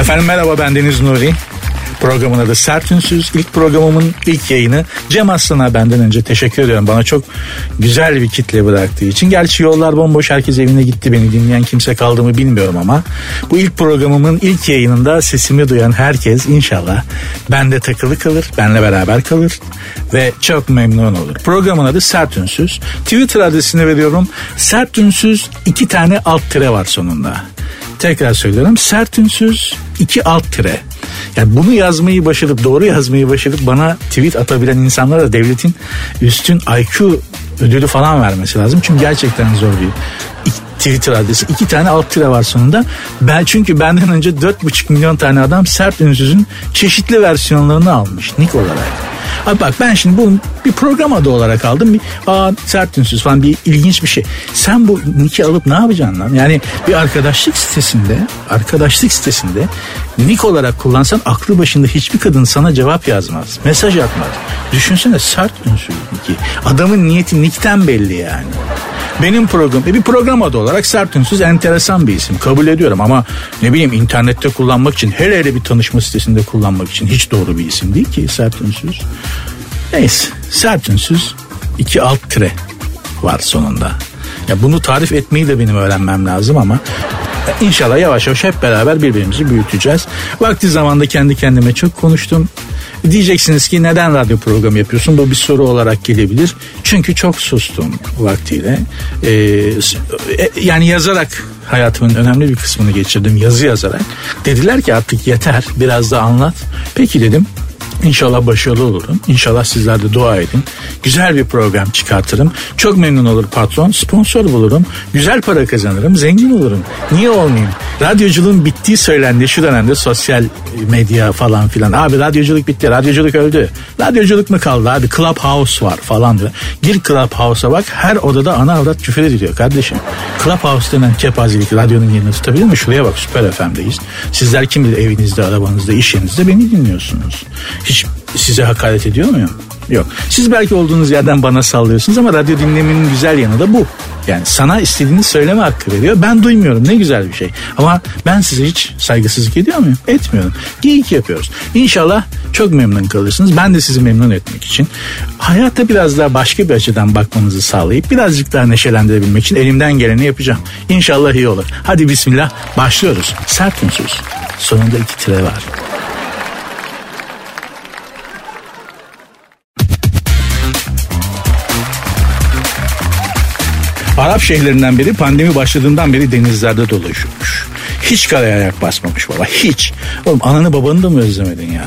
Efendim merhaba ben Deniz Nuri. Programın adı Sert Ünsüz. İlk programımın ilk yayını. Cem Aslan'a benden önce teşekkür ediyorum. Bana çok güzel bir kitle bıraktığı için. Gerçi yollar bomboş herkes evine gitti. Beni dinleyen kimse kaldı mı bilmiyorum ama. Bu ilk programımın ilk yayınında sesimi duyan herkes inşallah bende takılı kalır. Benle beraber kalır. Ve çok memnun olur. Programın adı Sert Ünsüz. Twitter adresini veriyorum. Sert Ünsüz iki tane alt tire var sonunda. Tekrar söylüyorum. Sert Ünsüz iki alt tire. Yani bunu yazmayı başarıp doğru yazmayı başarıp bana tweet atabilen insanlara devletin üstün IQ ödülü falan vermesi lazım. Çünkü gerçekten zor bir Twitter adresi. iki tane alt tire var sonunda. Ben çünkü benden önce 4,5 milyon tane adam sert ünsüzün çeşitli versiyonlarını almış nick olarak. Abi bak ben şimdi bunu bir program adı olarak aldım. Bir, aa sert ünsüz falan bir ilginç bir şey. Sen bu nick'i alıp ne yapacaksın lan? Yani bir arkadaşlık sitesinde arkadaşlık sitesinde nick olarak kullansan aklı başında hiçbir kadın sana cevap yazmaz. Mesaj atmaz. Düşünsene sert ünsüz nick'i. Adamın niyeti nick'ten belli yani. Benim program, e bir program adı olarak sert ünsüz enteresan bir isim. Kabul ediyorum ama ne bileyim internette kullanmak için hele hele bir tanışma sitesinde kullanmak için hiç doğru bir isim değil ki sert ünsüz. Neyse sert ünsüz iki alt tire var sonunda. Ya bunu tarif etmeyi de benim öğrenmem lazım ama İnşallah yavaş yavaş hep beraber birbirimizi büyüteceğiz. Vakti zamanda kendi kendime çok konuştum. Diyeceksiniz ki neden radyo programı yapıyorsun? Bu bir soru olarak gelebilir. Çünkü çok sustum vaktiyle. Ee, e, yani yazarak hayatımın önemli bir kısmını geçirdim yazı yazarak. Dediler ki artık yeter biraz da anlat. Peki dedim İnşallah başarılı olurum. İnşallah sizler de dua edin. Güzel bir program çıkartırım. Çok memnun olur patron. Sponsor bulurum. Güzel para kazanırım. Zengin olurum. Niye olmayayım? Radyoculuğun bittiği söylendi şu dönemde sosyal medya falan filan. Abi radyoculuk bitti. Radyoculuk öldü. Radyoculuk mu kaldı abi? Clubhouse var falan diyor. Gir Clubhouse'a bak. Her odada ana avrat küfür ediliyor kardeşim. Clubhouse denen kepazelik radyonun yerini tutabilir mi? Şuraya bak Süper FM'deyiz. Sizler kim bilir evinizde, arabanızda, iş yerinizde beni dinliyorsunuz. Hiç size hakaret ediyor muyum? Yok. Siz belki olduğunuz yerden bana sallıyorsunuz ama radyo dinlemenin güzel yanı da bu. Yani sana istediğini söyleme hakkı veriyor. Ben duymuyorum ne güzel bir şey. Ama ben size hiç saygısızlık ediyor muyum? Etmiyorum. Geyik yapıyoruz. İnşallah çok memnun kalırsınız. Ben de sizi memnun etmek için hayata biraz daha başka bir açıdan bakmanızı sağlayıp birazcık daha neşelendirebilmek için elimden geleni yapacağım. İnşallah iyi olur. Hadi bismillah başlıyoruz. Sert unsuz. Sonunda iki tire var. Arap şehirlerinden biri pandemi başladığından beri denizlerde dolaşıyormuş. Hiç karaya ayak basmamış baba hiç. Oğlum ananı babanı da mı özlemedin ya?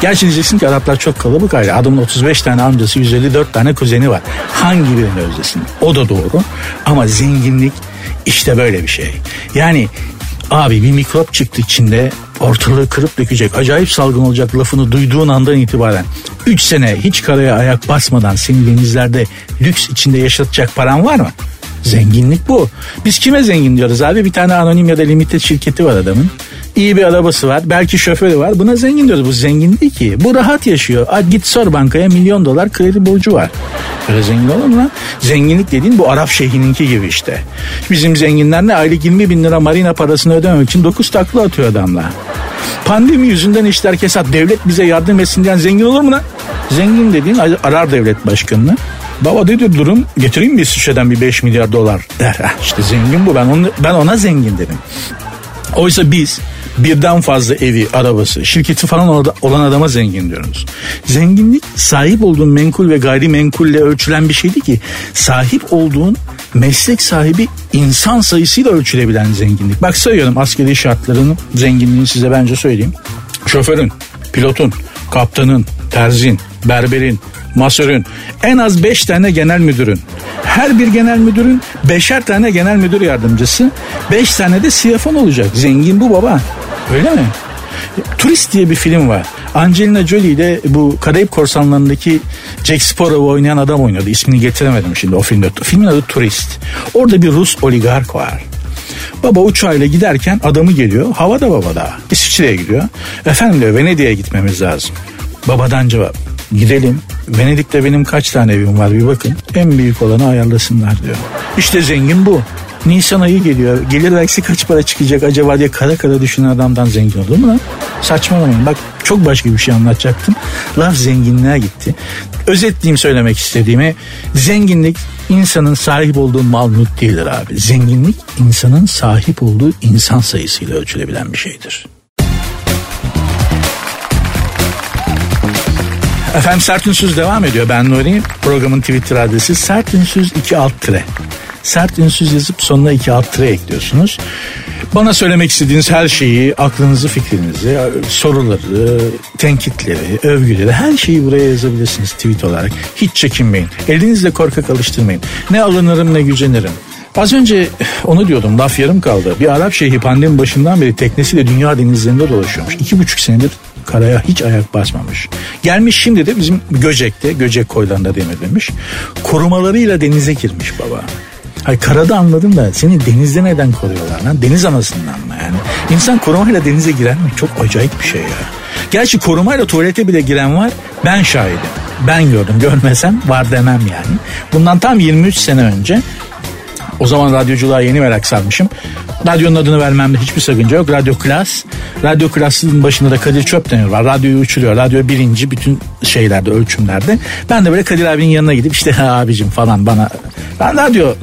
Gerçi diyeceksin ki Araplar çok kalabalık aile. Adamın 35 tane amcası 154 tane kuzeni var. Hangi birini özlesin? O da doğru. Ama zenginlik işte böyle bir şey. Yani abi bir mikrop çıktı içinde ortalığı kırıp dökecek acayip salgın olacak lafını duyduğun andan itibaren 3 sene hiç karaya ayak basmadan seni denizlerde lüks içinde yaşatacak paran var mı? Zenginlik bu. Biz kime zengin diyoruz abi? Bir tane anonim ya da limited şirketi var adamın. İyi bir arabası var. Belki şoförü var. Buna zengin diyoruz. Bu zengin değil ki. Bu rahat yaşıyor. A, git sor bankaya milyon dolar kredi borcu var. Böyle zengin olur mu lan? Zenginlik dediğin bu Arap şeyhininki gibi işte. Bizim zenginler ne? Aylık 20 bin lira marina parasını ödememek için 9 takla atıyor adamlar. Pandemi yüzünden işler kesat. Devlet bize yardım etsin diyen zengin olur mu lan? Zengin dediğin arar devlet başkanını. Baba dedi durum getireyim mi İsviçre'den bir 5 milyar dolar der. Ah, işte zengin bu ben, onu, ben ona zengin dedim. Oysa biz birden fazla evi, arabası, şirketi falan olan adama zengin diyoruz. Zenginlik sahip olduğun menkul ve gayrimenkulle ölçülen bir şeydi ki sahip olduğun meslek sahibi insan sayısıyla ölçülebilen zenginlik. Bak sayıyorum askeri şartlarının zenginliğini size bence söyleyeyim. Şoförün, pilotun, kaptanın, terzin, berberin, masörün, en az 5 tane genel müdürün, her bir genel müdürün beşer tane genel müdür yardımcısı, 5 tane de siyafon olacak. Zengin bu baba. Öyle mi? Turist diye bir film var. Angelina Jolie ile bu Karayip Korsanları'ndaki Jack Sparrow oynayan adam oynadı. İsmini getiremedim şimdi o filmde. Filmin adı Turist. Orada bir Rus oligark var. Baba uçağıyla giderken adamı geliyor. Havada babada. İsviçre'ye gidiyor. Efendim diyor Venedik'e gitmemiz lazım. Babadan cevap. Gidelim. Venedik'te benim kaç tane evim var bir bakın. En büyük olanı ayarlasınlar diyor. İşte zengin bu. Nisan ayı geliyor. Gelir vergisi kaç para çıkacak acaba diye kara kara düşünen adamdan zengin olur mu lan? Saçmalamayın. Bak çok başka bir şey anlatacaktım. Laf zenginliğe gitti. Özetleyeyim söylemek istediğimi. Zenginlik insanın sahip olduğu mal mülk değildir abi. Zenginlik insanın sahip olduğu insan sayısıyla ölçülebilen bir şeydir. Efendim Sert Ünsüz devam ediyor. Ben Nuri. Programın Twitter adresi Sert Ünsüz 2 alt tire. Sert Ünsüz yazıp sonuna 2 alt tire ekliyorsunuz. Bana söylemek istediğiniz her şeyi, aklınızı, fikrinizi, soruları, tenkitleri, övgüleri her şeyi buraya yazabilirsiniz tweet olarak. Hiç çekinmeyin. Elinizle korkak alıştırmayın. Ne alınırım ne gücenirim. Az önce onu diyordum laf yarım kaldı. Bir Arap şeyhi pandemi başından beri teknesiyle dünya denizlerinde dolaşıyormuş. İki buçuk senedir karaya hiç ayak basmamış. Gelmiş şimdi de bizim Göcek'te, Göcek koylarında demirlemiş. Korumalarıyla denize girmiş baba. Hayır karada anladım da seni denizde neden koruyorlar lan? Deniz anasından mı yani? İnsan korumayla denize giren mi? Çok acayip bir şey ya. Gerçi korumayla tuvalete bile giren var. Ben şahidim. Ben gördüm. Görmesem var demem yani. Bundan tam 23 sene önce o zaman radyoculuğa yeni merak sarmışım. Radyonun adını vermemde hiçbir sakınca yok. Radyo Klas. Radyo Klas'ın başında da Kadir Çöptemir var. Radyoyu uçuruyor. Radyo birinci bütün şeylerde, ölçümlerde. Ben de böyle Kadir abinin yanına gidip işte abicim falan bana. Ben radyo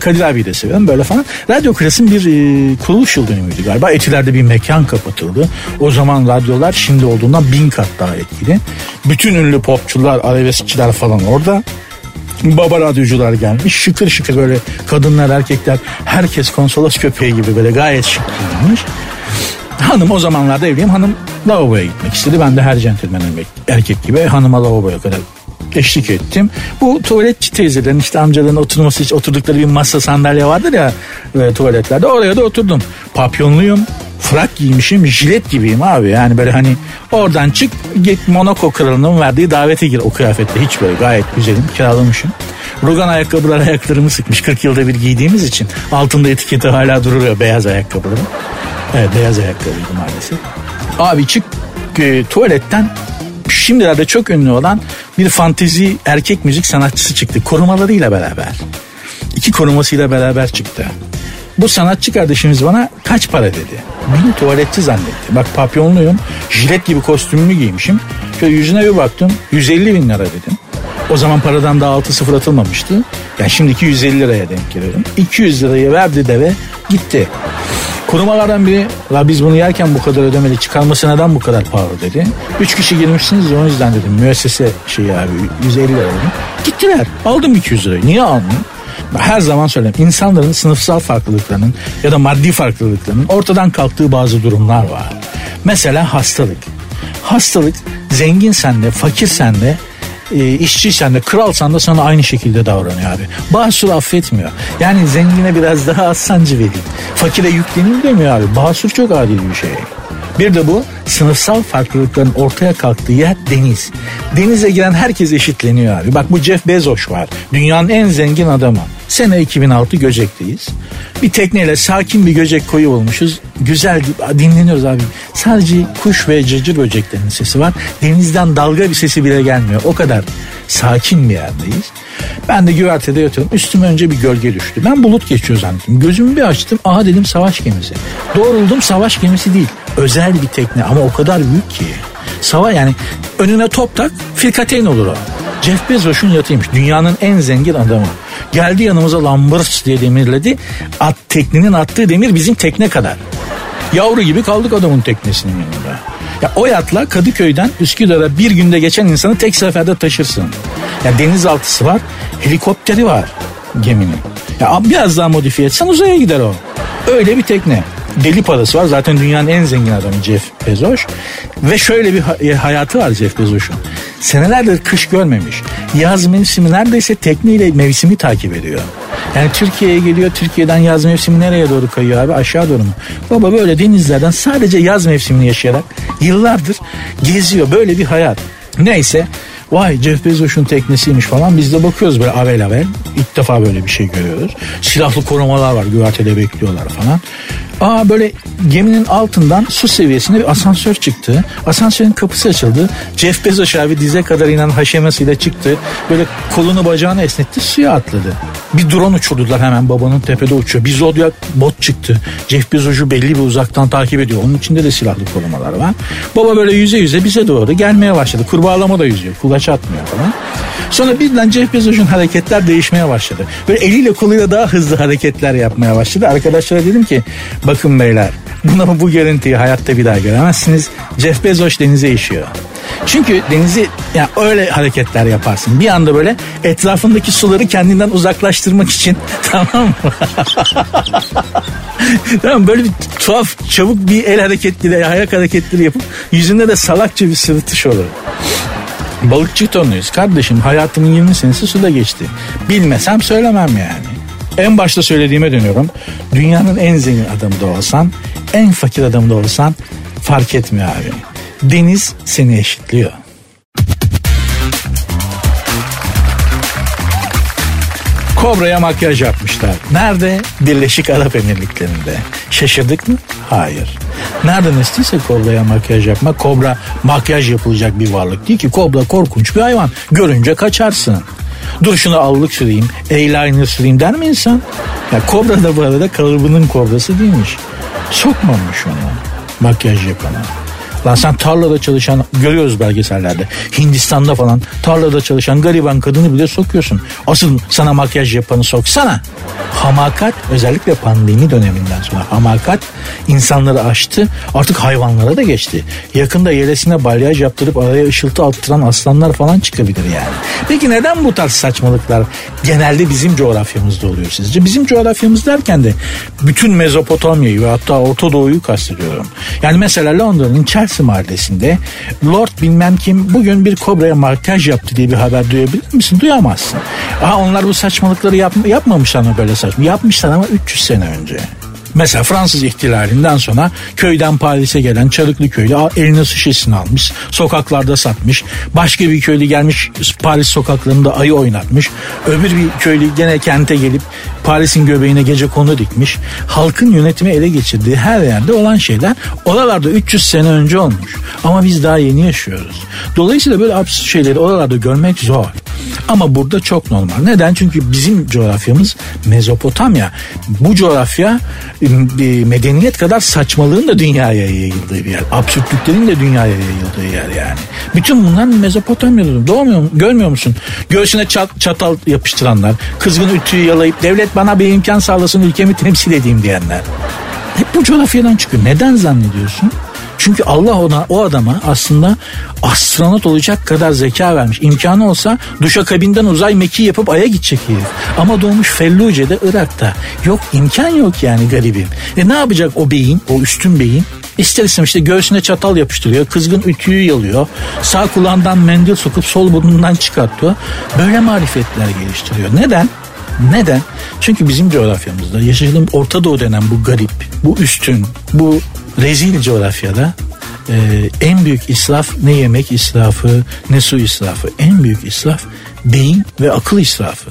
Kadir abiyi de seviyorum böyle falan. Radyo Klas'ın bir e, kuruluş yıl dönümüydü galiba. Etiler'de bir mekan kapatıldı. O zaman radyolar şimdi olduğundan bin kat daha etkili. Bütün ünlü popçular, arabeskçiler falan orada baba radyocular gelmiş. Şıkır şıkır böyle kadınlar erkekler herkes konsolos köpeği gibi böyle gayet şık giyinmiş. Hanım o zamanlarda evliyim. Hanım lavaboya gitmek istedi. Ben de her centilmen erkek gibi hanıma lavaboya kadar eşlik ettim. Bu tuvaletçi teyzelerin işte amcaların oturması için oturdukları bir masa sandalye vardır ya e, tuvaletlerde. Oraya da oturdum. Papyonluyum. Frak giymişim jilet gibiyim abi yani böyle hani oradan çık git Monaco kralının verdiği davete gir o kıyafetle hiç böyle gayet güzelim kiralamışım. Rugan ayakkabılar ayaklarımı sıkmış 40 yılda bir giydiğimiz için altında etiketi hala duruyor beyaz ayakkabılarım. Evet beyaz ayakkabıydı maalesef. Abi çık e, tuvaletten şimdilerde çok ünlü olan bir fantezi erkek müzik sanatçısı çıktı. Korumalarıyla beraber. İki korumasıyla beraber çıktı. Bu sanatçı kardeşimiz bana kaç para dedi. Beni tuvaletçi zannetti. Bak papyonluyum. Jilet gibi kostümümü giymişim. Şöyle yüzüne bir baktım. 150 bin lira dedim. O zaman paradan daha altı sıfır atılmamıştı. Yani şimdiki 150 liraya denk geliyorum. 200 lirayı verdi deve gitti. Kurumalardan biri la biz bunu yerken bu kadar ödemeli çıkarması neden bu kadar pahalı dedi. Üç kişi girmişsiniz o yüzden dedim müessese şeyi abi 150 lira dedim. Gittiler aldım 200 lirayı niye almayayım? Her zaman söyleyeyim insanların sınıfsal farklılıklarının ya da maddi farklılıklarının ortadan kalktığı bazı durumlar var. Mesela hastalık. Hastalık zenginsen de fakirsen de e, işçiysen de kralsan da sana aynı şekilde davranıyor abi. Basur affetmiyor. Yani zengine biraz daha az sancı vereyim. Fakire yükleneyim demiyor abi. Basur çok adil bir şey. Bir de bu sınıfsal farklılıkların ortaya kalktığı yer deniz. Denize giren herkes eşitleniyor abi. Bak bu Jeff Bezos var. Dünyanın en zengin adamı. Sene 2006 Göcek'teyiz. Bir tekneyle sakin bir Göcek koyu bulmuşuz. Güzel dinleniyoruz abi. Sadece kuş ve cırcır böceklerin sesi var. Denizden dalga bir sesi bile gelmiyor. O kadar sakin bir yerdeyiz. Ben de güvertede yatıyorum. Üstüme önce bir gölge düştü. Ben bulut geçiyor zannettim. Gözümü bir açtım. Aha dedim savaş gemisi. Doğruldum savaş gemisi değil. Özel bir tekne ama o kadar büyük ki. Sava yani önüne top tak firkateyn olur o. Jeff Bezos'un yatıymış. Dünyanın en zengin adamı. Geldi yanımıza Lambers diye demirledi. At teknenin attığı demir bizim tekne kadar. Yavru gibi kaldık adamın teknesinin yanında. Ya o yatla Kadıköy'den Üsküdar'a bir günde geçen insanı tek seferde taşırsın. Ya denizaltısı var, helikopteri var geminin. Ya biraz daha modifiye etsen uzaya gider o. Öyle bir tekne deli parası var. Zaten dünyanın en zengin adamı Jeff Bezos. Ve şöyle bir hayatı var Jeff Bezos'un. Senelerdir kış görmemiş. Yaz mevsimi neredeyse tekneyle mevsimi takip ediyor. Yani Türkiye'ye geliyor. Türkiye'den yaz mevsimi nereye doğru kayıyor abi? Aşağı doğru mu? Baba böyle denizlerden sadece yaz mevsimini yaşayarak yıllardır geziyor. Böyle bir hayat. Neyse Vay Jeff Bezos'un teknesiymiş falan. Biz de bakıyoruz böyle avel avel. İlk defa böyle bir şey görüyoruz. Silahlı korumalar var güvertede bekliyorlar falan. Aa böyle geminin altından su seviyesinde bir asansör çıktı. Asansörün kapısı açıldı. Jeff Bezos abi dize kadar inen haşemesiyle çıktı. Böyle kolunu bacağını esnetti suya atladı. Bir drone uçurdular hemen babanın tepede uçuyor. Bir Zodiac bot çıktı. Jeff Bezos'u belli bir uzaktan takip ediyor. Onun içinde de silahlı korumalar var. Baba böyle yüze yüze bize doğru gelmeye başladı. Kurbağalama da yüzüyor. Kulaç atmıyor falan. Sonra birden Jeff Bezos'un hareketler değişmeye başladı. Böyle eliyle koluyla daha hızlı hareketler yapmaya başladı. Arkadaşlara dedim ki bakın beyler bunu bu görüntüyü hayatta bir daha göremezsiniz. Jeff Bezos denize işiyor. Çünkü denizi yani öyle hareketler yaparsın. Bir anda böyle etrafındaki suları kendinden uzaklaştırmak için tamam mı? tamam böyle bir tuhaf çabuk bir el hareketleri, ayak hareketleri yapıp yüzünde de salakça bir sırıtış olur. Balıkçı tonuyuz kardeşim hayatımın 20 senesi suda geçti. Bilmesem söylemem yani. En başta söylediğime dönüyorum. Dünyanın en zengin adamı da olsan, en fakir adamı da olsan fark etmiyor abi. Deniz seni eşitliyor. Kobra'ya makyaj yapmışlar. Nerede? Birleşik Arap Emirlikleri'nde. Şaşırdık mı? Hayır. Nereden estiyse kobraya makyaj yapmak. Kobra makyaj yapılacak bir varlık değil ki. Kobra korkunç bir hayvan. Görünce kaçarsın. Dur şunu allık süreyim, eyeliner süreyim der mi insan? Ya kobra da bu arada kalıbının kobrası değilmiş. Sokmamış onu makyaj yapana. Lan sen tarlada çalışan görüyoruz belgesellerde. Hindistan'da falan tarlada çalışan gariban kadını bile sokuyorsun. Asıl sana makyaj yapanı soksana. Hamakat özellikle pandemi döneminden sonra hamakat insanları aştı artık hayvanlara da geçti. Yakında yelesine balyaj yaptırıp araya ışıltı attıran aslanlar falan çıkabilir yani. Peki neden bu tarz saçmalıklar genelde bizim coğrafyamızda oluyor sizce? Bizim coğrafyamız derken de bütün Mezopotamya'yı ve hatta Orta Doğu'yu kastediyorum. Yani mesela Londra'nın Chelsea mahallesinde Lord bilmem kim bugün bir kobraya makyaj yaptı diye bir haber duyabilir misin? Duyamazsın. Aa, onlar bu saçmalıkları yap, yapmamışlar mı böyle saçma? Yapmışlar ama 300 sene önce. Mesela Fransız ihtilalinden sonra köyden Paris'e gelen Çarıklı köylü eline şişesini almış. Sokaklarda satmış. Başka bir köylü gelmiş Paris sokaklarında ayı oynatmış. Öbür bir köylü gene kente gelip Paris'in göbeğine gece konu dikmiş. Halkın yönetimi ele geçirdiği her yerde olan şeyler oralarda 300 sene önce olmuş. Ama biz daha yeni yaşıyoruz. Dolayısıyla böyle absürt şeyleri oralarda görmek zor. Ama burada çok normal. Neden? Çünkü bizim coğrafyamız Mezopotamya. Bu coğrafya medeniyet kadar saçmalığın da dünyaya yayıldığı bir yer. Absürtlüklerin de dünyaya yayıldığı yer yani. Bütün bunlar Mezopotamya'da. Doğmuyor mu? Görmüyor musun? Göğsüne çat, çatal yapıştıranlar, kızgın ütüyü yalayıp devlet bana bir imkan sağlasın ülkemi temsil edeyim diyenler. Hep bu coğrafyadan çıkıyor. Neden zannediyorsun? Çünkü Allah ona o adama aslında astronot olacak kadar zeka vermiş. İmkanı olsa duşa kabinden uzay mekiği yapıp aya gidecek herif. Ama doğmuş Felluce'de Irak'ta. Yok imkan yok yani garibim. E ne yapacak o beyin, o üstün beyin? İster işte göğsüne çatal yapıştırıyor. Kızgın ütüyü yalıyor. Sağ kulağından mendil sokup sol burnundan çıkartıyor. Böyle marifetler geliştiriyor. Neden? Neden? Çünkü bizim coğrafyamızda yaşadığım Orta Doğu denen bu garip, bu üstün, bu rezil coğrafyada e, en büyük israf ne yemek israfı ne su israfı. En büyük israf beyin ve akıl israfı.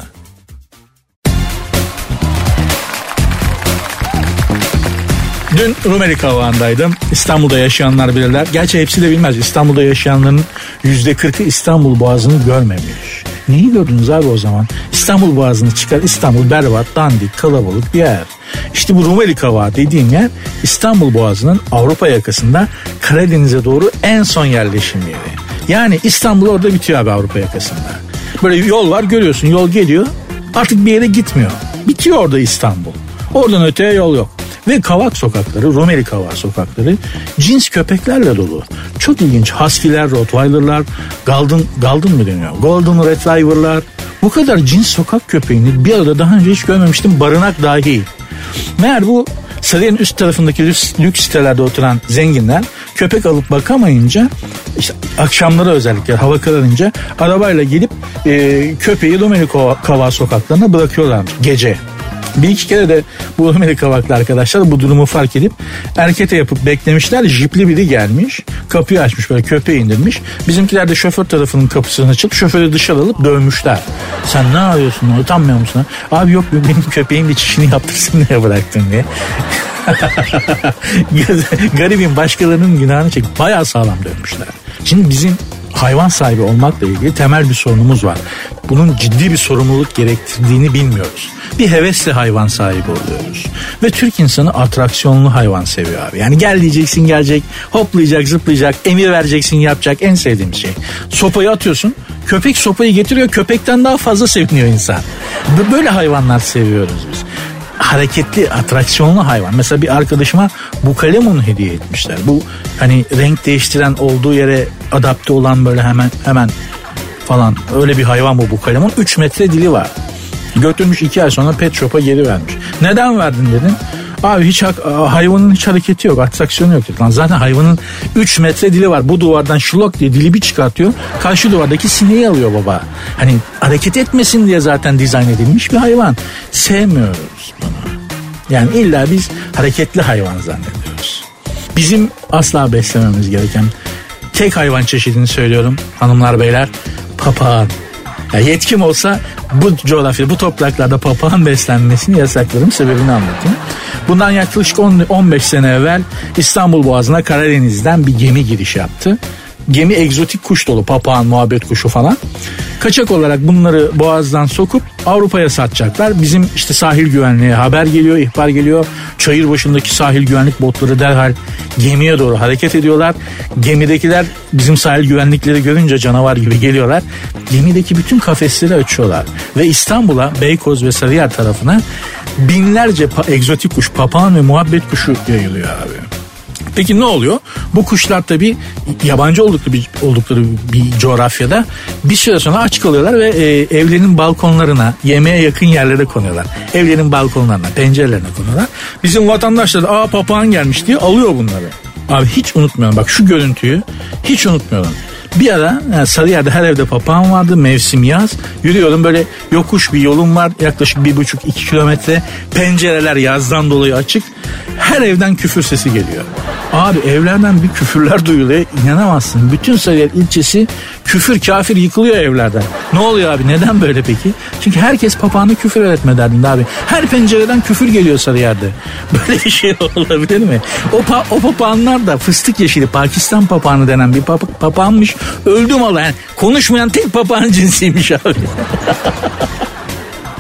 Dün Rumeli Kavağı'ndaydım. İstanbul'da yaşayanlar bilirler. Gerçi hepsi de bilmez. İstanbul'da yaşayanların yüzde kırkı İstanbul Boğazı'nı görmemiş. Neyi gördünüz abi o zaman? İstanbul Boğazı'nı çıkar. İstanbul berbat, dandik, kalabalık bir yer. İşte bu Rumeli Kavağı dediğim yer İstanbul Boğazı'nın Avrupa yakasında Karadeniz'e doğru en son yerleşim yeri. Yani İstanbul orada bitiyor abi Avrupa yakasında. Böyle yol var görüyorsun yol geliyor artık bir yere gitmiyor. Bitiyor orada İstanbul. Oradan öteye yol yok. Ve kavak sokakları, Rumeli kavak sokakları cins köpeklerle dolu. Çok ilginç. Husky'ler, Rottweiler'lar, Golden, Golden mı deniyor? Golden Retriever'lar. Bu kadar cins sokak köpeğini bir arada daha önce hiç görmemiştim. Barınak dahil. Meğer bu Sarayın üst tarafındaki lüks, lüks sitelerde oturan zenginler köpek alıp bakamayınca işte akşamları özellikle hava kararınca arabayla gelip e, köpeği Domenico Kava sokaklarına bırakıyorlar gece. Bir iki kere de bu Amerika arkadaşlar bu durumu fark edip erkete yapıp beklemişler. Jipli biri gelmiş. Kapıyı açmış böyle köpeği indirmiş. Bizimkiler de şoför tarafının kapısını açıp şoförü dışarı alıp dövmüşler. Sen ne arıyorsun? Utanmıyor musun? Abi yok benim köpeğin bir çişini yaptırsın diye bıraktım diye. Garibin başkalarının günahını çek. Bayağı sağlam dövmüşler. Şimdi bizim hayvan sahibi olmakla ilgili temel bir sorunumuz var. Bunun ciddi bir sorumluluk gerektirdiğini bilmiyoruz. Bir hevesle hayvan sahibi oluyoruz. Ve Türk insanı atraksiyonlu hayvan seviyor abi. Yani gel diyeceksin gelecek, hoplayacak, zıplayacak, emir vereceksin yapacak en sevdiğim şey. Sopayı atıyorsun, köpek sopayı getiriyor, köpekten daha fazla seviniyor insan. Böyle hayvanlar seviyoruz biz hareketli, atraksiyonlu hayvan. Mesela bir arkadaşıma bu kalemonu hediye etmişler. Bu hani renk değiştiren olduğu yere adapte olan böyle hemen hemen falan öyle bir hayvan bu bu kalemon. 3 metre dili var. Götürmüş 2 ay sonra pet shop'a geri vermiş. Neden verdin dedim. Abi hiç hayvanın hiç hareketi yok, atraksiyonu yok. Lan zaten hayvanın 3 metre dili var. Bu duvardan şlok diye dili bir çıkartıyor. Karşı duvardaki sineği alıyor baba. Hani hareket etmesin diye zaten dizayn edilmiş bir hayvan. Sevmiyoruz bunu. Yani illa biz hareketli hayvan zannediyoruz. Bizim asla beslememiz gereken tek hayvan çeşidini söylüyorum hanımlar beyler papağan. Ya yetkim olsa bu coğrafyada bu topraklarda papağan beslenmesini yasaklarım sebebini anlatayım. Bundan yaklaşık 10, 15 sene evvel İstanbul Boğazı'na Karadeniz'den bir gemi giriş yaptı. Gemi egzotik kuş dolu papağan, muhabbet kuşu falan. Kaçak olarak bunları boğazdan sokup Avrupa'ya satacaklar. Bizim işte sahil güvenliğe haber geliyor, ihbar geliyor. Çayır başındaki sahil güvenlik botları derhal gemiye doğru hareket ediyorlar. Gemidekiler bizim sahil güvenlikleri görünce canavar gibi geliyorlar. Gemideki bütün kafesleri açıyorlar. Ve İstanbul'a, Beykoz ve Sarıyer tarafına binlerce egzotik kuş, papağan ve muhabbet kuşu yayılıyor abi. Peki ne oluyor? Bu kuşlar tabi yabancı oldukları bir, oldukları bir coğrafyada bir süre sonra aç kalıyorlar ve e, evlerin balkonlarına yemeğe yakın yerlere konuyorlar. Evlerin balkonlarına, pencerelerine konuyorlar. Bizim vatandaşlar da aa papağan gelmiş diye alıyor bunları. Abi hiç unutmuyorum bak şu görüntüyü hiç unutmuyorum. Bir ara yani Sarıyer'de her evde papağan vardı mevsim yaz. Yürüyorum böyle yokuş bir yolum var yaklaşık bir buçuk iki kilometre. Pencereler yazdan dolayı açık. Her evden küfür sesi geliyor. Abi evlerden bir küfürler duyuluyor inanamazsın. Bütün Sarıyer ilçesi küfür kafir yıkılıyor evlerden. Ne oluyor abi neden böyle peki? Çünkü herkes papağanı küfür öğretme derdinde abi. Her pencereden küfür geliyor Sarıyer'de. Böyle bir şey olabilir mi? O, pa o papağanlar da fıstık yeşili Pakistan papağanı denen bir pap papağanmış. Öldüm Allah yani konuşmayan tek papağan cinsiymiş abi.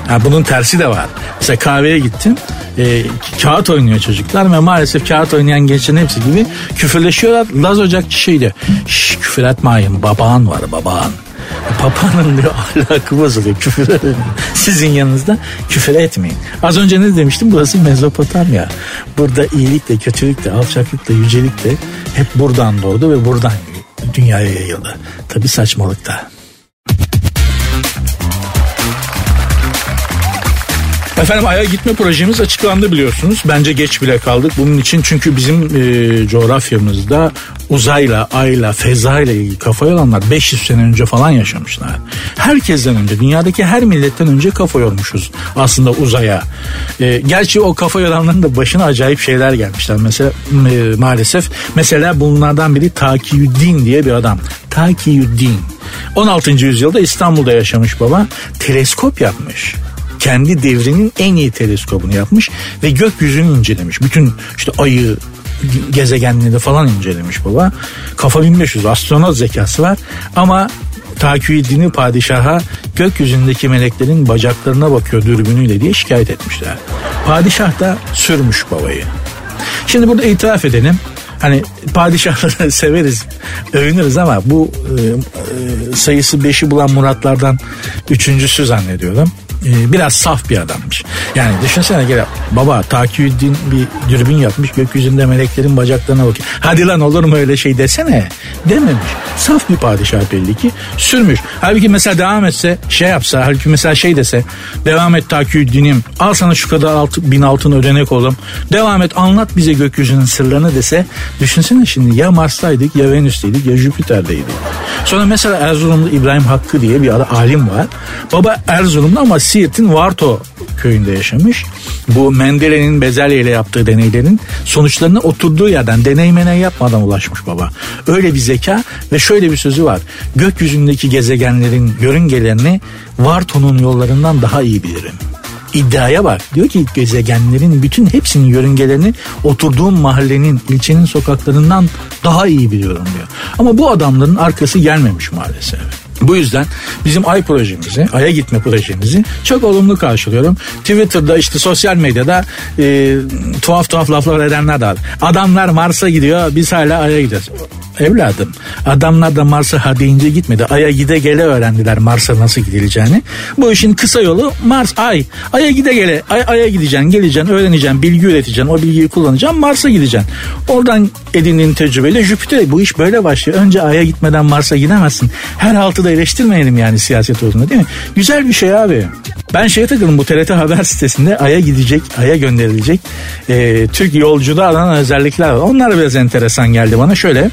ha, bunun tersi de var. Mesela kahveye gittim e, kağıt oynuyor çocuklar ve maalesef kağıt oynayan gençlerin hepsi gibi küfürleşiyorlar. Laz Ocakçı şey diyor. Şş küfür etmeyin babağın var babağın. Papağanın diyor ahlakı bozuluyor küfür Sizin yanınızda küfür etmeyin. Az önce ne demiştim? Burası Mezopotamya. Burada iyilik de kötülük de alçaklık da yücelik de hep buradan doğdu ve buradan dünyaya yayıldı. Tabi saçmalıkta. Efendim Ay'a gitme projemiz açıklandı biliyorsunuz. Bence geç bile kaldık. Bunun için çünkü bizim e, coğrafyamızda uzayla, ayla, fezayla ilgili kafa yoranlar 500 sene önce falan yaşamışlar. Herkesten önce, dünyadaki her milletten önce kafa yormuşuz aslında uzaya. E, gerçi o kafa yoranların da başına acayip şeyler gelmişler. Mesela e, maalesef mesela bunlardan biri Takiyüddin diye bir adam. Takiyüddin. 16. yüzyılda İstanbul'da yaşamış baba. Teleskop yapmış kendi devrinin en iyi teleskobunu yapmış ve gökyüzünü incelemiş. Bütün işte ayı, gezegenleri falan incelemiş baba. Kafa 1500 astronot zekası var ama Taküddin'i padişaha gökyüzündeki meleklerin bacaklarına bakıyor dürbünüyle diye şikayet etmişler. Padişah da sürmüş babayı. Şimdi burada itiraf edelim. Hani padişahları severiz, övünürüz ama bu e, e, sayısı beşi bulan Muratlardan üçüncüsü zannediyorum e, biraz saf bir adammış. Yani düşünsene gel baba Takiyüddin bir dürbün yapmış gökyüzünde meleklerin bacaklarına bakıyor. Hadi lan olur mu öyle şey desene. Dememiş. Saf bir padişah belli ki sürmüş. Halbuki mesela devam etse şey yapsa halbuki mesela şey dese devam et Takiyüddin'im al sana şu kadar altı, bin altın ödenek oğlum. Devam et anlat bize gökyüzünün sırlarını dese düşünsene şimdi ya Mars'taydık ya Venüs'teydik ya Jüpiter'deydik. Sonra mesela Erzurum'da İbrahim Hakkı diye bir alim var. Baba Erzurum'da ama Siirt'in Varto köyünde yaşamış. Bu Mendele'nin bezelye ile yaptığı deneylerin sonuçlarına oturduğu yerden deney meney yapmadan ulaşmış baba. Öyle bir zeka ve şöyle bir sözü var. Gökyüzündeki gezegenlerin yörüngelerini Varton'un yollarından daha iyi bilirim iddiaya bak. Diyor ki gezegenlerin bütün hepsinin yörüngelerini oturduğum mahallenin, ilçenin sokaklarından daha iyi biliyorum diyor. Ama bu adamların arkası gelmemiş maalesef. Bu yüzden bizim ay projemizi, aya gitme projemizi çok olumlu karşılıyorum. Twitter'da işte sosyal medyada e, tuhaf tuhaf laflar edenler de var. Adamlar Mars'a gidiyor biz hala aya gidiyoruz. Evladım adamlar da Mars'a ha deyince gitmedi. Ay'a gide gele öğrendiler Mars'a nasıl gidileceğini. Bu işin kısa yolu Mars, Ay. Ay'a gide gele, Ay, Ay'a gideceksin, geleceksin, öğreneceksin, bilgi üreteceksin. O bilgiyi kullanacaksın, Mars'a gideceksin. Oradan edindiğin tecrübeyle Jüpiter. Bu iş böyle başlıyor. Önce Ay'a gitmeden Mars'a gidemezsin. Her altıda eleştirmeyelim yani siyaset olduğunda değil mi? Güzel bir şey abi. Ben şeye takıldım bu TRT Haber sitesinde Ay'a gidecek, Ay'a gönderilecek e, Türk yolcuda aranan özellikler var. Onlar biraz enteresan geldi bana. Şöyle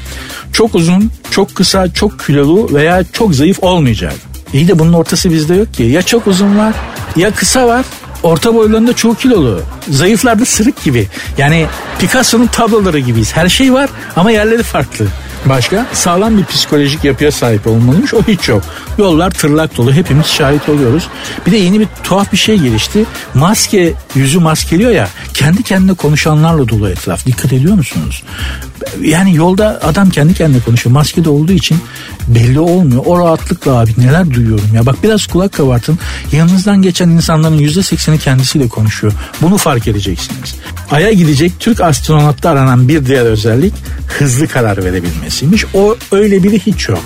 çok uzun, çok kısa, çok kilolu veya çok zayıf olmayacak. İyi de bunun ortası bizde yok ki. Ya çok uzun var ya kısa var. Orta boylarında çok kilolu. Zayıflarda sırık gibi. Yani Picasso'nun tabloları gibiyiz. Her şey var ama yerleri farklı. Başka? Sağlam bir psikolojik yapıya sahip olmalıymış. O hiç yok. Yollar tırlak dolu. Hepimiz şahit oluyoruz. Bir de yeni bir tuhaf bir şey gelişti. Maske, yüzü maskeliyor ya. Kendi kendine konuşanlarla dolu etraf. Dikkat ediyor musunuz? Yani yolda adam kendi kendine konuşuyor. Maskede olduğu için belli olmuyor. O rahatlıkla abi neler duyuyorum ya. Bak biraz kulak kabartın. Yanınızdan geçen insanların yüzde sekseni kendisiyle konuşuyor. Bunu fark edeceksiniz. Ay'a gidecek Türk astronotta aranan bir diğer özellik hızlı karar verebilmesiymiş. O öyle biri hiç yok.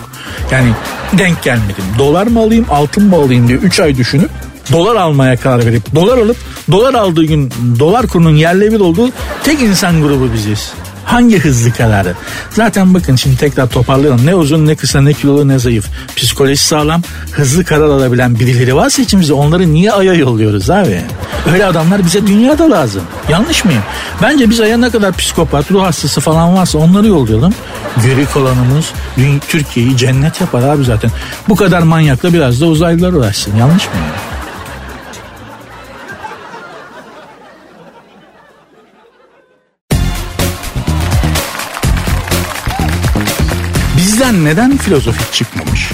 Yani denk gelmedim. Dolar mı alayım altın mı alayım diye 3 ay düşünüp dolar almaya karar verip dolar alıp dolar aldığı gün dolar kurunun yerle bir olduğu tek insan grubu biziz. Hangi hızlı kararı? Zaten bakın şimdi tekrar toparlayalım. Ne uzun ne kısa ne kilolu ne zayıf. Psikolojisi sağlam hızlı karar alabilen birileri varsa içimizde onları niye aya yolluyoruz abi? Öyle adamlar bize dünyada lazım. Yanlış mıyım? Bence biz aya ne kadar psikopat, ruh hastası falan varsa onları yollayalım. Geri kalanımız Türkiye'yi cennet yapar abi zaten. Bu kadar manyakla biraz da uzaylılar uğraşsın. Yanlış mıyım? Neden filozofik çıkmamış?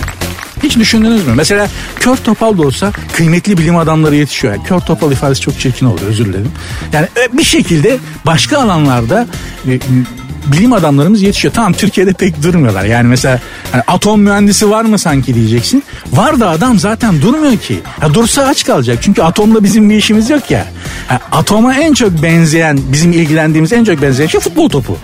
Hiç düşündünüz mü? Mesela kör topal da olsa kıymetli bilim adamları yetişiyor. Yani kör topal ifadesi çok çirkin oldu özür dilerim. Yani e, bir şekilde başka alanlarda e, bilim adamlarımız yetişiyor. Tamam Türkiye'de pek durmuyorlar. Yani mesela hani atom mühendisi var mı sanki diyeceksin. Var da adam zaten durmuyor ki. Ya dursa aç kalacak. Çünkü atomla bizim bir işimiz yok ya. Yani atoma en çok benzeyen, bizim ilgilendiğimiz en çok benzeyen şey futbol topu.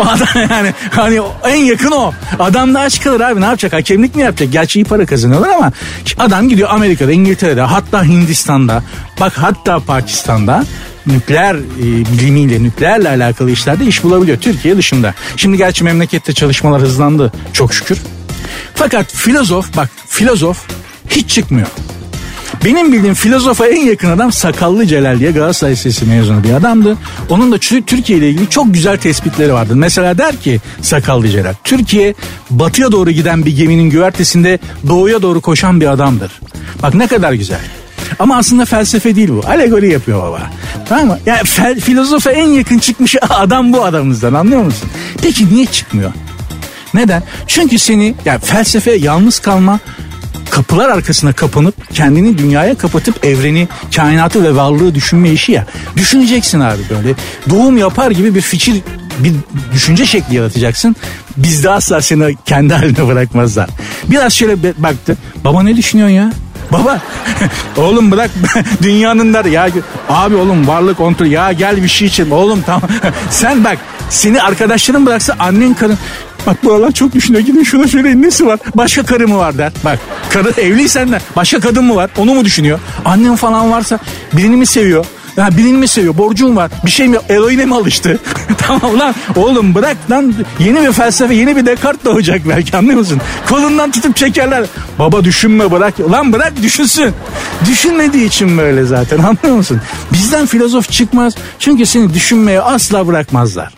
Adam yani hani en yakın o. Adam da aç kalır abi ne yapacak? Hakemlik mi yapacak? Gerçi iyi para kazanıyorlar ama adam gidiyor Amerika'da, İngiltere'de hatta Hindistan'da bak hatta Pakistan'da nükleer e, bilimiyle, nükleerle alakalı işlerde iş bulabiliyor. Türkiye dışında. Şimdi gerçi memlekette çalışmalar hızlandı çok şükür. Fakat filozof bak filozof hiç çıkmıyor. Benim bildiğim filozofa en yakın adam Sakallı Celal diye Galatasaray Lisesi mezunu bir adamdı. Onun da Türkiye ile ilgili çok güzel tespitleri vardı. Mesela der ki Sakallı Celal, Türkiye batıya doğru giden bir geminin güvertesinde doğuya doğru koşan bir adamdır. Bak ne kadar güzel. Ama aslında felsefe değil bu. Alegori yapıyor baba. Tamam mı? Yani fel, filozofa en yakın çıkmış adam bu adamımızdan anlıyor musun? Peki niye çıkmıyor? Neden? Çünkü seni yani felsefe yalnız kalma kapılar arkasına kapanıp kendini dünyaya kapatıp evreni, kainatı ve varlığı düşünme işi ya. Düşüneceksin abi böyle. Doğum yapar gibi bir fikir, bir düşünce şekli yaratacaksın. Bizde asla seni kendi haline bırakmazlar. Biraz şöyle baktı. Baba ne düşünüyorsun ya? Baba oğlum bırak dünyanın der ya abi oğlum varlık kontrol ya gel bir şey için oğlum tamam sen bak seni arkadaşların bıraksa annen karın Bak bu aralar çok düşünüyor. Gidin şuna söyleyin nesi var? Başka karı mı var der. Bak karı evliysen de başka kadın mı var? Onu mu düşünüyor? Annen falan varsa birini mi seviyor? Ya birini mi seviyor? Borcum var. Bir şey mi? Eroine mi alıştı? tamam lan oğlum bırak lan. Yeni bir felsefe, yeni bir Descartes doğacak belki anlıyor musun? Kolundan tutup çekerler. Baba düşünme bırak. Lan bırak düşünsün. Düşünmediği için böyle zaten anlıyor musun? Bizden filozof çıkmaz. Çünkü seni düşünmeye asla bırakmazlar.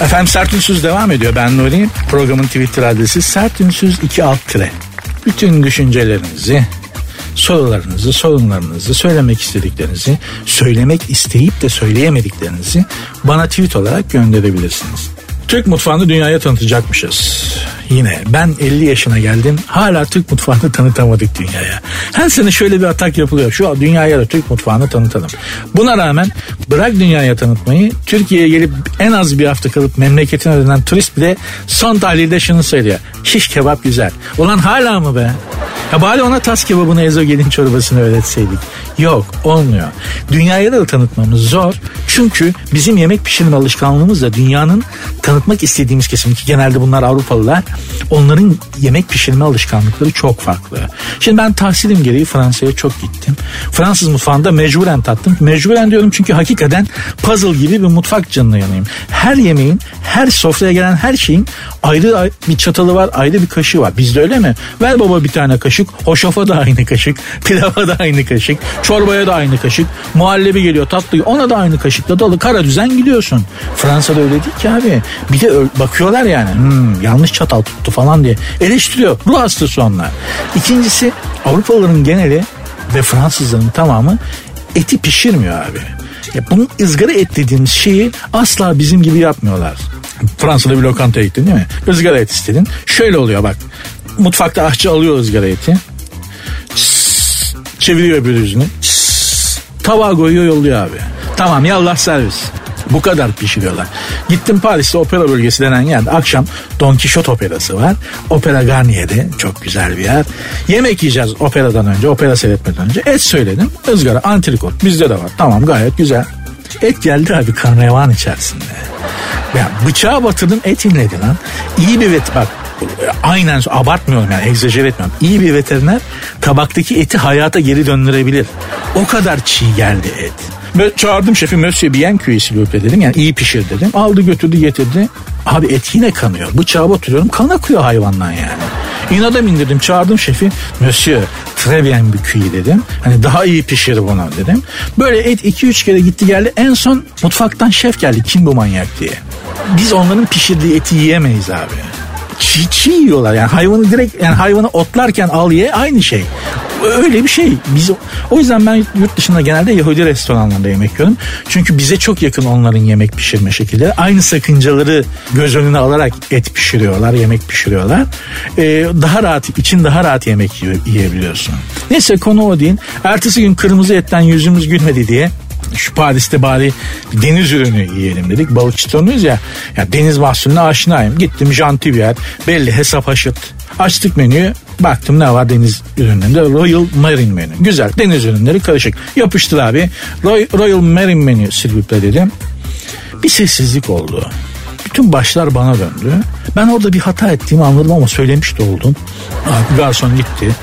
Efendim Sert Ünsüz devam ediyor. Ben Nuri. Programın Twitter adresi Sert Ünsüz 2 alt tire. Bütün düşüncelerinizi, sorularınızı, sorunlarınızı, söylemek istediklerinizi, söylemek isteyip de söyleyemediklerinizi bana tweet olarak gönderebilirsiniz. Türk mutfağını dünyaya tanıtacakmışız. Yine ben 50 yaşına geldim hala Türk mutfağını tanıtamadık dünyaya. Her sene şöyle bir atak yapılıyor. Şu dünyaya da Türk mutfağını tanıtalım. Buna rağmen bırak dünyaya tanıtmayı Türkiye'ye gelip en az bir hafta kalıp memleketine dönen turist bile son tahlilde şunu söylüyor. Şiş kebap güzel. Ulan hala mı be? Ya bari ona tas kebabını ezogelin çorbasını öğretseydik. Yok olmuyor. Dünyaya da tanıtmamız zor. Çünkü bizim yemek pişirme alışkanlığımızla dünyanın tanıtmak istediğimiz kesim ki genelde bunlar Avrupalılar onların yemek pişirme alışkanlıkları çok farklı. Şimdi ben tahsilim gereği Fransa'ya çok gittim. Fransız mutfağında mecburen tattım. Mecburen diyorum çünkü hakikaten puzzle gibi bir mutfak canına yanayım. Her yemeğin, her sofraya gelen her şeyin ayrı bir çatalı var, ayrı bir kaşığı var. Bizde öyle mi? Ver baba bir tane kaşık, hoşafa da aynı kaşık, pilava da aynı kaşık, çorbaya da aynı kaşık, muhallebi geliyor tatlı ona da aynı kaşıkla dalı kara düzen gidiyorsun. Fransa'da öyle değil ki abi. Bir de bakıyorlar yani hmm, yanlış çatal tuttu falan diye eleştiriyor. Ruh hastası onlar. İkincisi Avrupalıların geneli ve Fransızların tamamı eti pişirmiyor abi. Ya bunun ızgara et dediğimiz şeyi asla bizim gibi yapmıyorlar. Fransa'da bir lokantaya gittin değil mi? Izgara et istedin. Şöyle oluyor bak. Mutfakta aşçı alıyor ızgara eti. çeviriyor bir yüzünü. tabağa koyuyor yolluyor abi. Tamam yallah servis. Bu kadar pişiriyorlar. Gittim Paris'te opera bölgesi denen yerde akşam Don Quixote operası var. Opera Garnier'de çok güzel bir yer. Yemek yiyeceğiz operadan önce, opera seyretmeden önce. Et söyledim. ızgara, antrikot bizde de var. Tamam gayet güzel. Et geldi abi karnevan içerisinde. Ya bıçağı batırdım et inledi lan. İyi bir vet bak aynen abartmıyorum yani egzajere etmiyorum. İyi bir veteriner tabaktaki eti hayata geri döndürebilir. O kadar çiğ geldi et. Çağırdım şefi Monsieur Bien küyesi dedim. Yani iyi pişir dedim. Aldı götürdü getirdi. Abi et yine kanıyor. Bıçağı batırıyorum kan akıyor hayvandan yani. İnada indirdim çağırdım şefi. Monsieur très bien bir küyi dedim. Hani daha iyi pişir bunu dedim. Böyle et 2-3 kere gitti geldi. En son mutfaktan şef geldi kim bu manyak diye. Biz onların pişirdiği eti yiyemeyiz abi çiğ çiğ yiyorlar. Yani hayvanı direkt yani hayvanı otlarken al ye aynı şey. Öyle bir şey. Biz o yüzden ben yurt dışında genelde Yahudi restoranlarında yemek yiyorum. Çünkü bize çok yakın onların yemek pişirme şekilleri. Aynı sakıncaları göz önüne alarak et pişiriyorlar, yemek pişiriyorlar. Ee, daha rahat, için daha rahat yemek yiyebiliyorsun. Neyse konu o değil. Ertesi gün kırmızı etten yüzümüz gülmedi diye şu Paris'te bari deniz ürünü yiyelim dedik. Balıkçı tanıyoruz ya. ya deniz mahsulüne aşinayım. Gittim janti bir yer. Belli hesap haşıt. Açtık menüyü. Baktım ne var deniz ürünlerinde. Royal Marine menü. Güzel. Deniz ürünleri karışık. Yapıştır abi. Royal Marine menü silviple dedim. Bir sessizlik oldu. Bütün başlar bana döndü. Ben orada bir hata ettiğimi anladım ama söylemiş de oldum. Abi garson gitti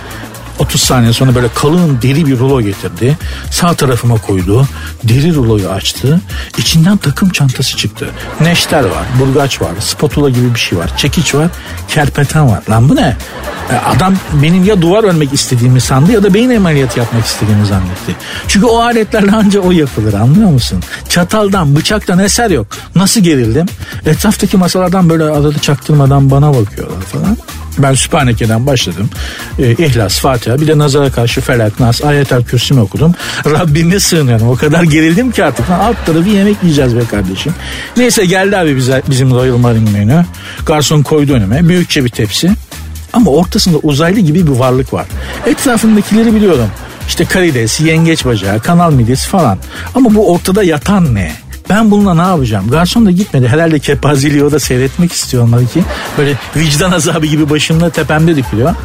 30 saniye sonra böyle kalın deri bir rulo getirdi. Sağ tarafıma koydu. Deri ruloyu açtı. İçinden takım çantası çıktı. Neşter var, burgaç var, spatula gibi bir şey var, çekiç var, kerpeten var. Lan bu ne? E, adam benim ya duvar örmek istediğimi sandı ya da beyin ameliyatı yapmak istediğimi zannetti. Çünkü o aletlerle ancak o yapılır anlıyor musun? Çataldan, bıçaktan eser yok. Nasıl gerildim? Etraftaki masalardan böyle arada çaktırmadan bana bakıyorlar falan. Ben Sübhaneke'den başladım. E, İhlas, Fatiha bir de nazara karşı Felak, Nas, Ayetel Kürsü'nü okudum. Rabbime sığınıyorum. O kadar gerildim ki artık. Lan alt tarafı yemek yiyeceğiz be kardeşim. Neyse geldi abi bize, bizim Royal Marine menü. Garson koydu önüme. Büyükçe bir tepsi. Ama ortasında uzaylı gibi bir varlık var. Etrafındakileri biliyorum. İşte karides, yengeç bacağı, kanal midesi falan. Ama bu ortada yatan ne? Ben bununla ne yapacağım? Garson da gitmedi. Herhalde kepazeliği o da seyretmek istiyor onları ki. Böyle vicdan azabı gibi başımda tepemde dikiliyor.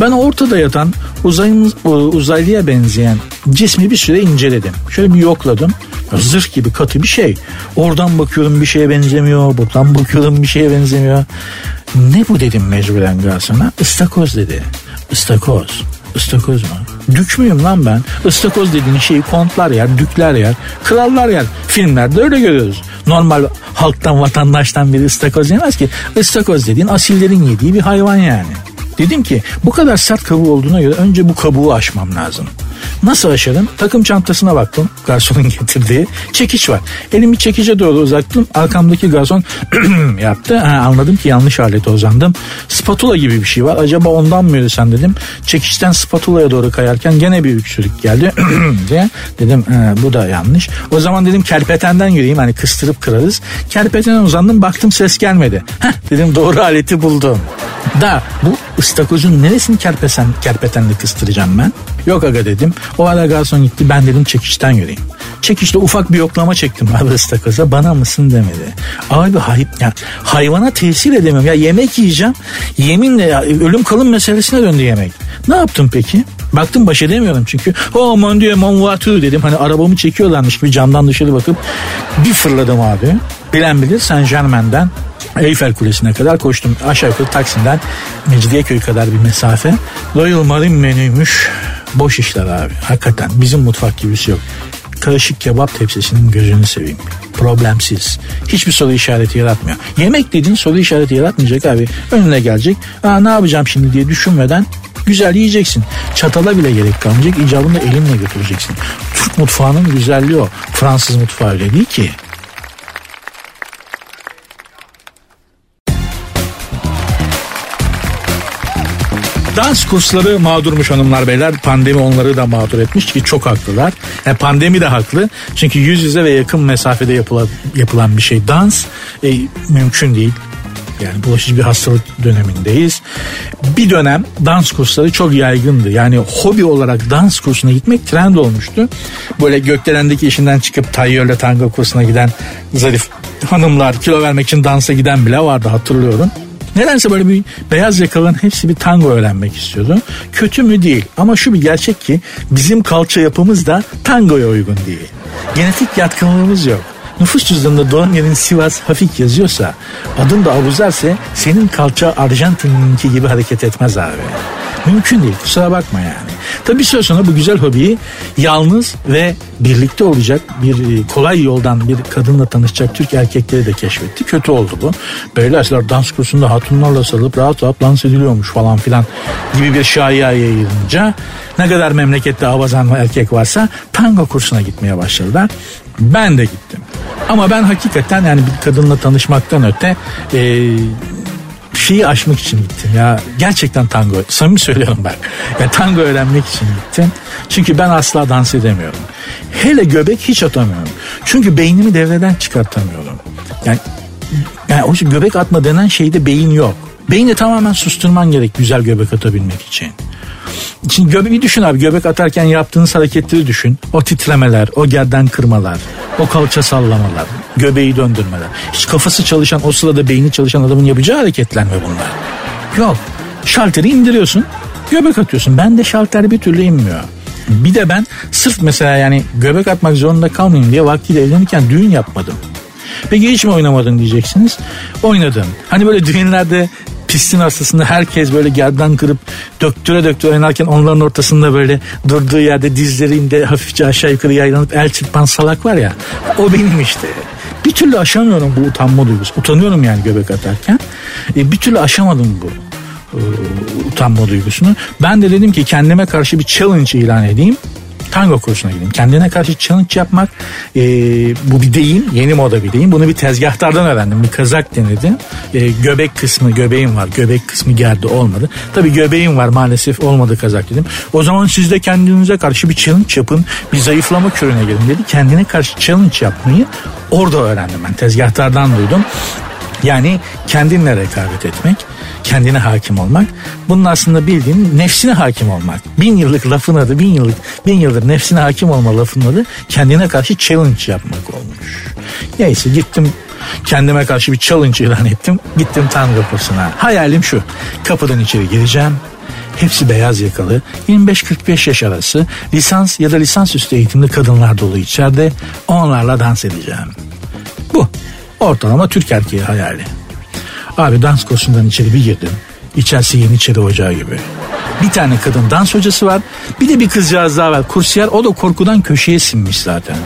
Ben ortada yatan uzayın, uzaylıya benzeyen cismi bir süre inceledim. Şöyle bir yokladım. Zırh gibi katı bir şey. Oradan bakıyorum bir şeye benzemiyor. Buradan bakıyorum bir şeye benzemiyor. Ne bu dedim mecburen garsona. Istakoz dedi. Istakoz. Istakoz mu? Dük müyüm lan ben? Istakoz dediğin şeyi kontlar yer, dükler yer, krallar yer. Filmlerde öyle görüyoruz. Normal halktan, vatandaştan biri ıstakoz yemez ki. Istakoz dediğin asillerin yediği bir hayvan yani. Dedim ki bu kadar sert kabuğu olduğuna göre önce bu kabuğu aşmam lazım. Nasıl aşarım? Takım çantasına baktım. Garsonun getirdiği. Çekiç var. Elimi çekice doğru uzattım. Arkamdaki garson yaptı. Ha, anladım ki yanlış alete uzandım. Spatula gibi bir şey var. Acaba ondan mı sen dedim. Çekiçten spatulaya doğru kayarken gene bir öksürük geldi. diye dedim bu da yanlış. O zaman dedim kerpetenden yürüyeyim hani kıstırıp kırarız. Kerpetenden uzandım baktım ses gelmedi. Heh, dedim doğru aleti buldum. Da bu ıstakozun neresini kerpeten, kerpetenle kıstıracağım ben? Yok aga dedim. O ara garson gitti ben dedim çekişten yürüyeyim. Çekişte ufak bir yoklama çektim abi ıstakoza bana mısın demedi. Abi hay, ya, hayvana tesir edemiyorum. Ya yemek yiyeceğim. Yeminle ya, ölüm kalım meselesine döndü yemek. Ne yaptım peki? Baktım baş edemiyorum çünkü. Oh mon dieu mon voiture dedim. Hani arabamı çekiyorlarmış gibi camdan dışarı bakıp bir fırladım abi. Bilen bilir Saint Germain'den Eyfel Kulesi'ne kadar koştum. Aşağı yukarı Taksim'den Mecidiyeköy kadar bir mesafe. Royal Marine menüymüş. Boş işler abi. Hakikaten bizim mutfak gibisi yok. Karışık kebap tepsisinin gözünü seveyim. Problemsiz. Hiçbir soru işareti yaratmıyor. Yemek dedin soru işareti yaratmayacak abi. Önüne gelecek. Aa, ne yapacağım şimdi diye düşünmeden güzel yiyeceksin. Çatala bile gerek kalmayacak. İcabında elinle götüreceksin. Türk mutfağının güzelliği o. Fransız mutfağı öyle değil ki. Dans kursları mağdurmuş hanımlar beyler. Pandemi onları da mağdur etmiş ki çok haklılar. Yani pandemi de haklı. Çünkü yüz yüze ve yakın mesafede yapılan, yapılan bir şey. Dans e, mümkün değil. Yani bulaşıcı bir hastalık dönemindeyiz. Bir dönem dans kursları çok yaygındı. Yani hobi olarak dans kursuna gitmek trend olmuştu. Böyle gökdelendeki işinden çıkıp tayyörle tango kursuna giden zarif hanımlar kilo vermek için dansa giden bile vardı hatırlıyorum. Nedense böyle bir beyaz yakaların hepsi bir tango öğrenmek istiyordu. Kötü mü değil ama şu bir gerçek ki bizim kalça yapımız da tangoya uygun değil. Genetik yatkınlığımız yok. Nüfus cüzdanında doğan yerin Sivas Hafik yazıyorsa adın da Abuzerse senin kalça Arjantin'inki gibi hareket etmez abi. Mümkün değil kusura bakma yani. Tabi bir süre sonra bu güzel hobiyi yalnız ve birlikte olacak bir e, kolay yoldan bir kadınla tanışacak Türk erkekleri de keşfetti. Kötü oldu bu. Beyler dans kursunda hatunlarla sarılıp rahat rahat dans ediliyormuş falan filan gibi bir şaya yayılınca ne kadar memlekette avazan erkek varsa tango kursuna gitmeye başladılar. Ben de gittim. Ama ben hakikaten yani bir kadınla tanışmaktan öte e, şeyi aşmak için gittim ya. Gerçekten tango. Samimi söylüyorum bak. Ya tango öğrenmek için gittim. Çünkü ben asla dans edemiyorum. Hele göbek hiç atamıyorum. Çünkü beynimi devreden çıkartamıyorum. Yani, yani o göbek atma denen şeyde beyin yok. Beyni tamamen susturman gerek güzel göbek atabilmek için. Şimdi göbeği düşün abi göbek atarken yaptığınız hareketleri düşün. O titremeler, o gerden kırmalar, o kalça sallamalar, göbeği döndürmeler. Hiç kafası çalışan o sırada beyni çalışan adamın yapacağı hareketler mi bunlar? Yok. Şalteri indiriyorsun, göbek atıyorsun. Ben de şalter bir türlü inmiyor. Bir de ben sırf mesela yani göbek atmak zorunda kalmayayım diye vaktiyle evlenirken düğün yapmadım. Peki hiç mi oynamadın diyeceksiniz. Oynadım. Hani böyle düğünlerde pistin ortasında herkes böyle gerdan kırıp döktüre döktüre oynarken onların ortasında böyle durduğu yerde dizlerinde hafifçe aşağı yukarı yaylanıp el çırpan salak var ya o benim işte. Bir türlü aşamıyorum bu utanma duygusu. Utanıyorum yani göbek atarken. E, bir türlü aşamadım bu e, utanma duygusunu. Ben de dedim ki kendime karşı bir challenge ilan edeyim tango kursuna gideyim. Kendine karşı challenge yapmak e, bu bir deyim yeni moda bir deyim. Bunu bir tezgahtardan öğrendim. Bir kazak denedi. E, göbek kısmı göbeğim var. Göbek kısmı gerdi olmadı. Tabi göbeğim var maalesef olmadı kazak dedim. O zaman siz de kendinize karşı bir challenge yapın. Bir zayıflama körüne gelin dedi. Kendine karşı challenge yapmayı orada öğrendim ben. Tezgahtardan duydum. Yani kendinle rekabet etmek kendine hakim olmak. Bunun aslında bildiğin nefsine hakim olmak. Bin yıllık lafın adı, bin yıllık, bin yıldır nefsine hakim olma lafının adı kendine karşı challenge yapmak olmuş. Neyse gittim kendime karşı bir challenge ilan ettim. Gittim tango kursuna. Hayalim şu. Kapıdan içeri gireceğim. Hepsi beyaz yakalı, 25-45 yaş arası, lisans ya da lisansüstü eğitimli kadınlar dolu içeride. Onlarla dans edeceğim. Bu. Ortalama Türk erkeği hayali. Abi dans kursundan içeri bir girdim. İçerisi Yeniçeri Ocağı gibi. Bir tane kadın dans hocası var. Bir de bir kızcağız daha var. Kursiyer o da korkudan köşeye sinmiş zaten.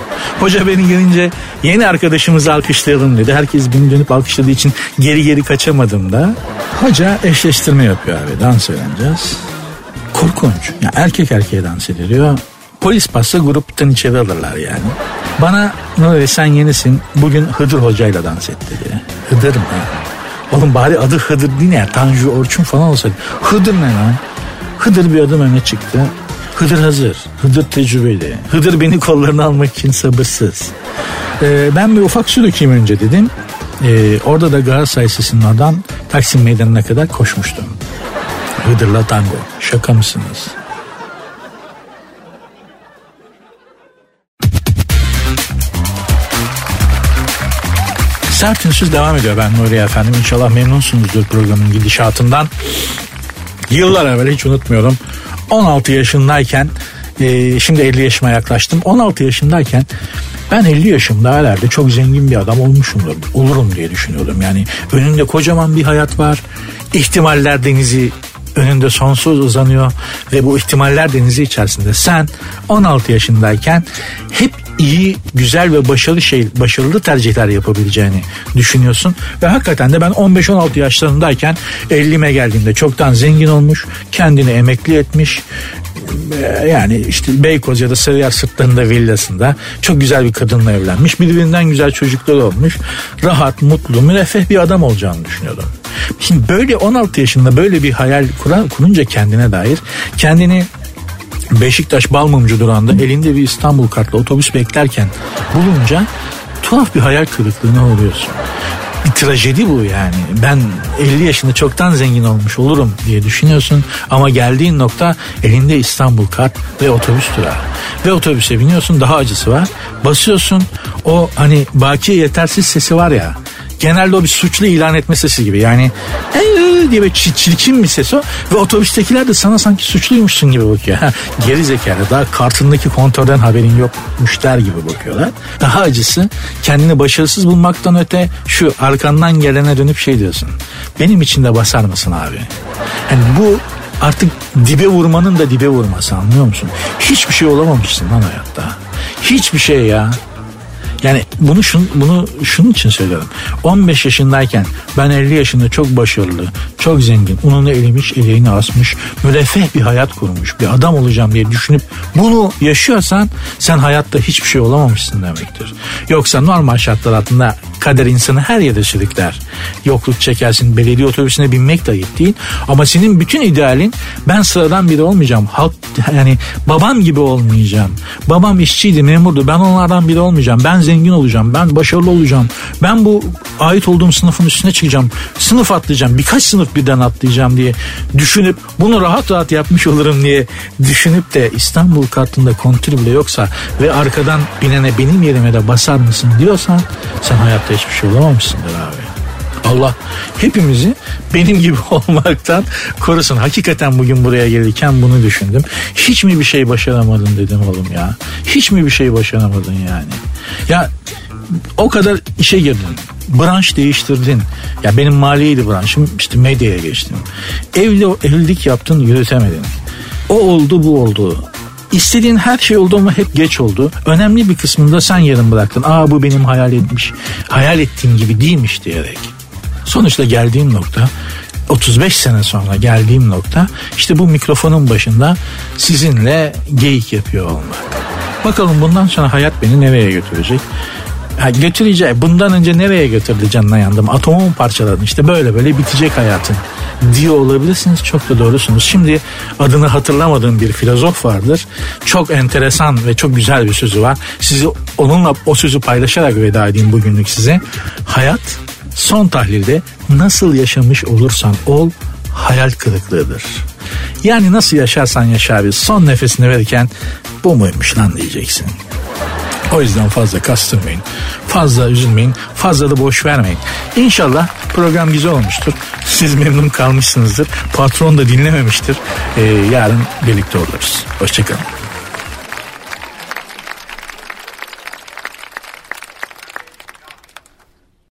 Hoca beni görünce yeni arkadaşımızı alkışlayalım dedi. Herkes beni dönüp alkışladığı için geri geri kaçamadım da. Hoca eşleştirme yapıyor abi. Dans öğreneceğiz. Korkunç. Ya erkek erkeğe dans ediliyor. polis bassa gruptan içeri alırlar yani. Bana Nuri sen yenisin bugün Hıdır hocayla dans et dedi. Hıdır mı? Oğlum bari adı Hıdır değil ya Tanju Orçun falan olsaydı. Hıdır ne lan? Hıdır bir adım öne çıktı. Hıdır hazır. Hıdır tecrübeli. Hıdır beni kollarına almak için sabırsız. Ee, ben bir ufak su dökeyim önce dedim. Ee, orada da Galatasaray Sesi'nin Taksim Meydanı'na kadar koşmuştum. Hıdır'la tango. Şaka mısınız? Sert Ünsüz devam ediyor ben Nuri efendim. İnşallah memnunsunuzdur programın gidişatından. Yıllar evvel hiç unutmuyorum. 16 yaşındayken e, şimdi 50 yaşıma yaklaştım. 16 yaşındayken ben 50 yaşımda herhalde çok zengin bir adam olmuşumdur. Olurum diye düşünüyordum. Yani önünde kocaman bir hayat var. İhtimaller denizi önünde sonsuz uzanıyor ve bu ihtimaller denizi içerisinde sen 16 yaşındayken hep iyi, güzel ve başarılı şey, başarılı tercihler yapabileceğini düşünüyorsun. Ve hakikaten de ben 15-16 yaşlarındayken 50'me geldiğimde çoktan zengin olmuş, kendini emekli etmiş, ee, yani işte Beykoz ya da Sarıyer sırtlarında villasında çok güzel bir kadınla evlenmiş. Birbirinden güzel çocukları olmuş. Rahat, mutlu, müreffeh bir adam olacağını düşünüyordum. Şimdi böyle 16 yaşında böyle bir hayal kuran, kurunca kendine dair kendini Beşiktaş Balmumcu durağında elinde bir İstanbul kartlı otobüs beklerken bulunca tuhaf bir hayal kırıklığına uğruyorsun bir trajedi bu yani. Ben 50 yaşında çoktan zengin olmuş olurum diye düşünüyorsun ama geldiğin nokta elinde İstanbul kart ve otobüs durağı. Ve otobüse biniyorsun daha acısı var. Basıyorsun o hani baki yetersiz sesi var ya genelde o bir suçlu ilan etme sesi gibi. Yani ee diye bir çirkin bir ses o. Ve otobüstekiler de sana sanki suçluymuşsun gibi bakıyor. Ha, geri zekalı daha kartındaki kontrolden haberin yokmuş der gibi bakıyorlar. Daha acısı kendini başarısız bulmaktan öte şu arkandan gelene dönüp şey diyorsun. Benim için de basar mısın abi? Yani bu artık dibe vurmanın da dibe vurması anlıyor musun? Hiçbir şey olamamışsın lan hayatta. Hiçbir şey ya. Yani bunu şun, bunu şunun için söylüyorum. 15 yaşındayken ben 50 yaşında çok başarılı, çok zengin, ununu elimiş, eleğini asmış, müreffeh bir hayat kurmuş, bir adam olacağım diye düşünüp bunu yaşıyorsan sen hayatta hiçbir şey olamamışsın demektir. Yoksa normal şartlar altında kader insanı her yere sürükler. Yokluk çekersin, belediye otobüsüne binmek de ayıp değil. Ama senin bütün idealin ben sıradan biri olmayacağım. Halk yani babam gibi olmayacağım. Babam işçiydi, memurdu. Ben onlardan biri olmayacağım. Ben zengin olacağım. Ben başarılı olacağım. Ben bu ait olduğum sınıfın üstüne çıkacağım. Sınıf atlayacağım. Birkaç sınıf birden atlayacağım diye düşünüp bunu rahat rahat yapmış olurum diye düşünüp de İstanbul kartında kontür bile yoksa ve arkadan binene benim yerime de basar mısın diyorsan sen hayatta hiçbir şey olamamışsındır abi. Allah hepimizi benim gibi olmaktan korusun. Hakikaten bugün buraya gelirken bunu düşündüm. Hiç mi bir şey başaramadın dedim oğlum ya. Hiç mi bir şey başaramadın yani. Ya o kadar işe girdin. Branş değiştirdin. Ya benim maliyeydi branşım. işte medyaya geçtim. Evli, evlilik yaptın yürütemedin. O oldu bu oldu. İstediğin her şey oldu ama hep geç oldu. Önemli bir kısmında sen yarım bıraktın. Aa bu benim hayal etmiş, hayal ettiğim gibi değilmiş diyerek. Sonuçta geldiğim nokta 35 sene sonra geldiğim nokta işte bu mikrofonun başında sizinle geyik yapıyor olmak. Bakalım bundan sonra hayat beni nereye götürecek? Ha, götüreceği bundan önce nereye götürdü canına yandım. Atomu mu parçaladın? İşte böyle böyle bitecek hayatın diyor olabilirsiniz. Çok da doğrusunuz. Şimdi adını hatırlamadığım bir filozof vardır. Çok enteresan ve çok güzel bir sözü var. Sizi onunla o sözü paylaşarak veda edeyim bugünlük size. Hayat son tahlilde nasıl yaşamış olursan ol hayal kırıklığıdır. Yani nasıl yaşarsan yaşa bir son nefesini verirken bu muymuş lan diyeceksin. O yüzden fazla kastırmayın. Fazla üzülmeyin. Fazla da boş vermeyin. İnşallah program güzel olmuştur. Siz memnun kalmışsınızdır. Patron da dinlememiştir. Ee, yarın birlikte oluruz. Hoşçakalın.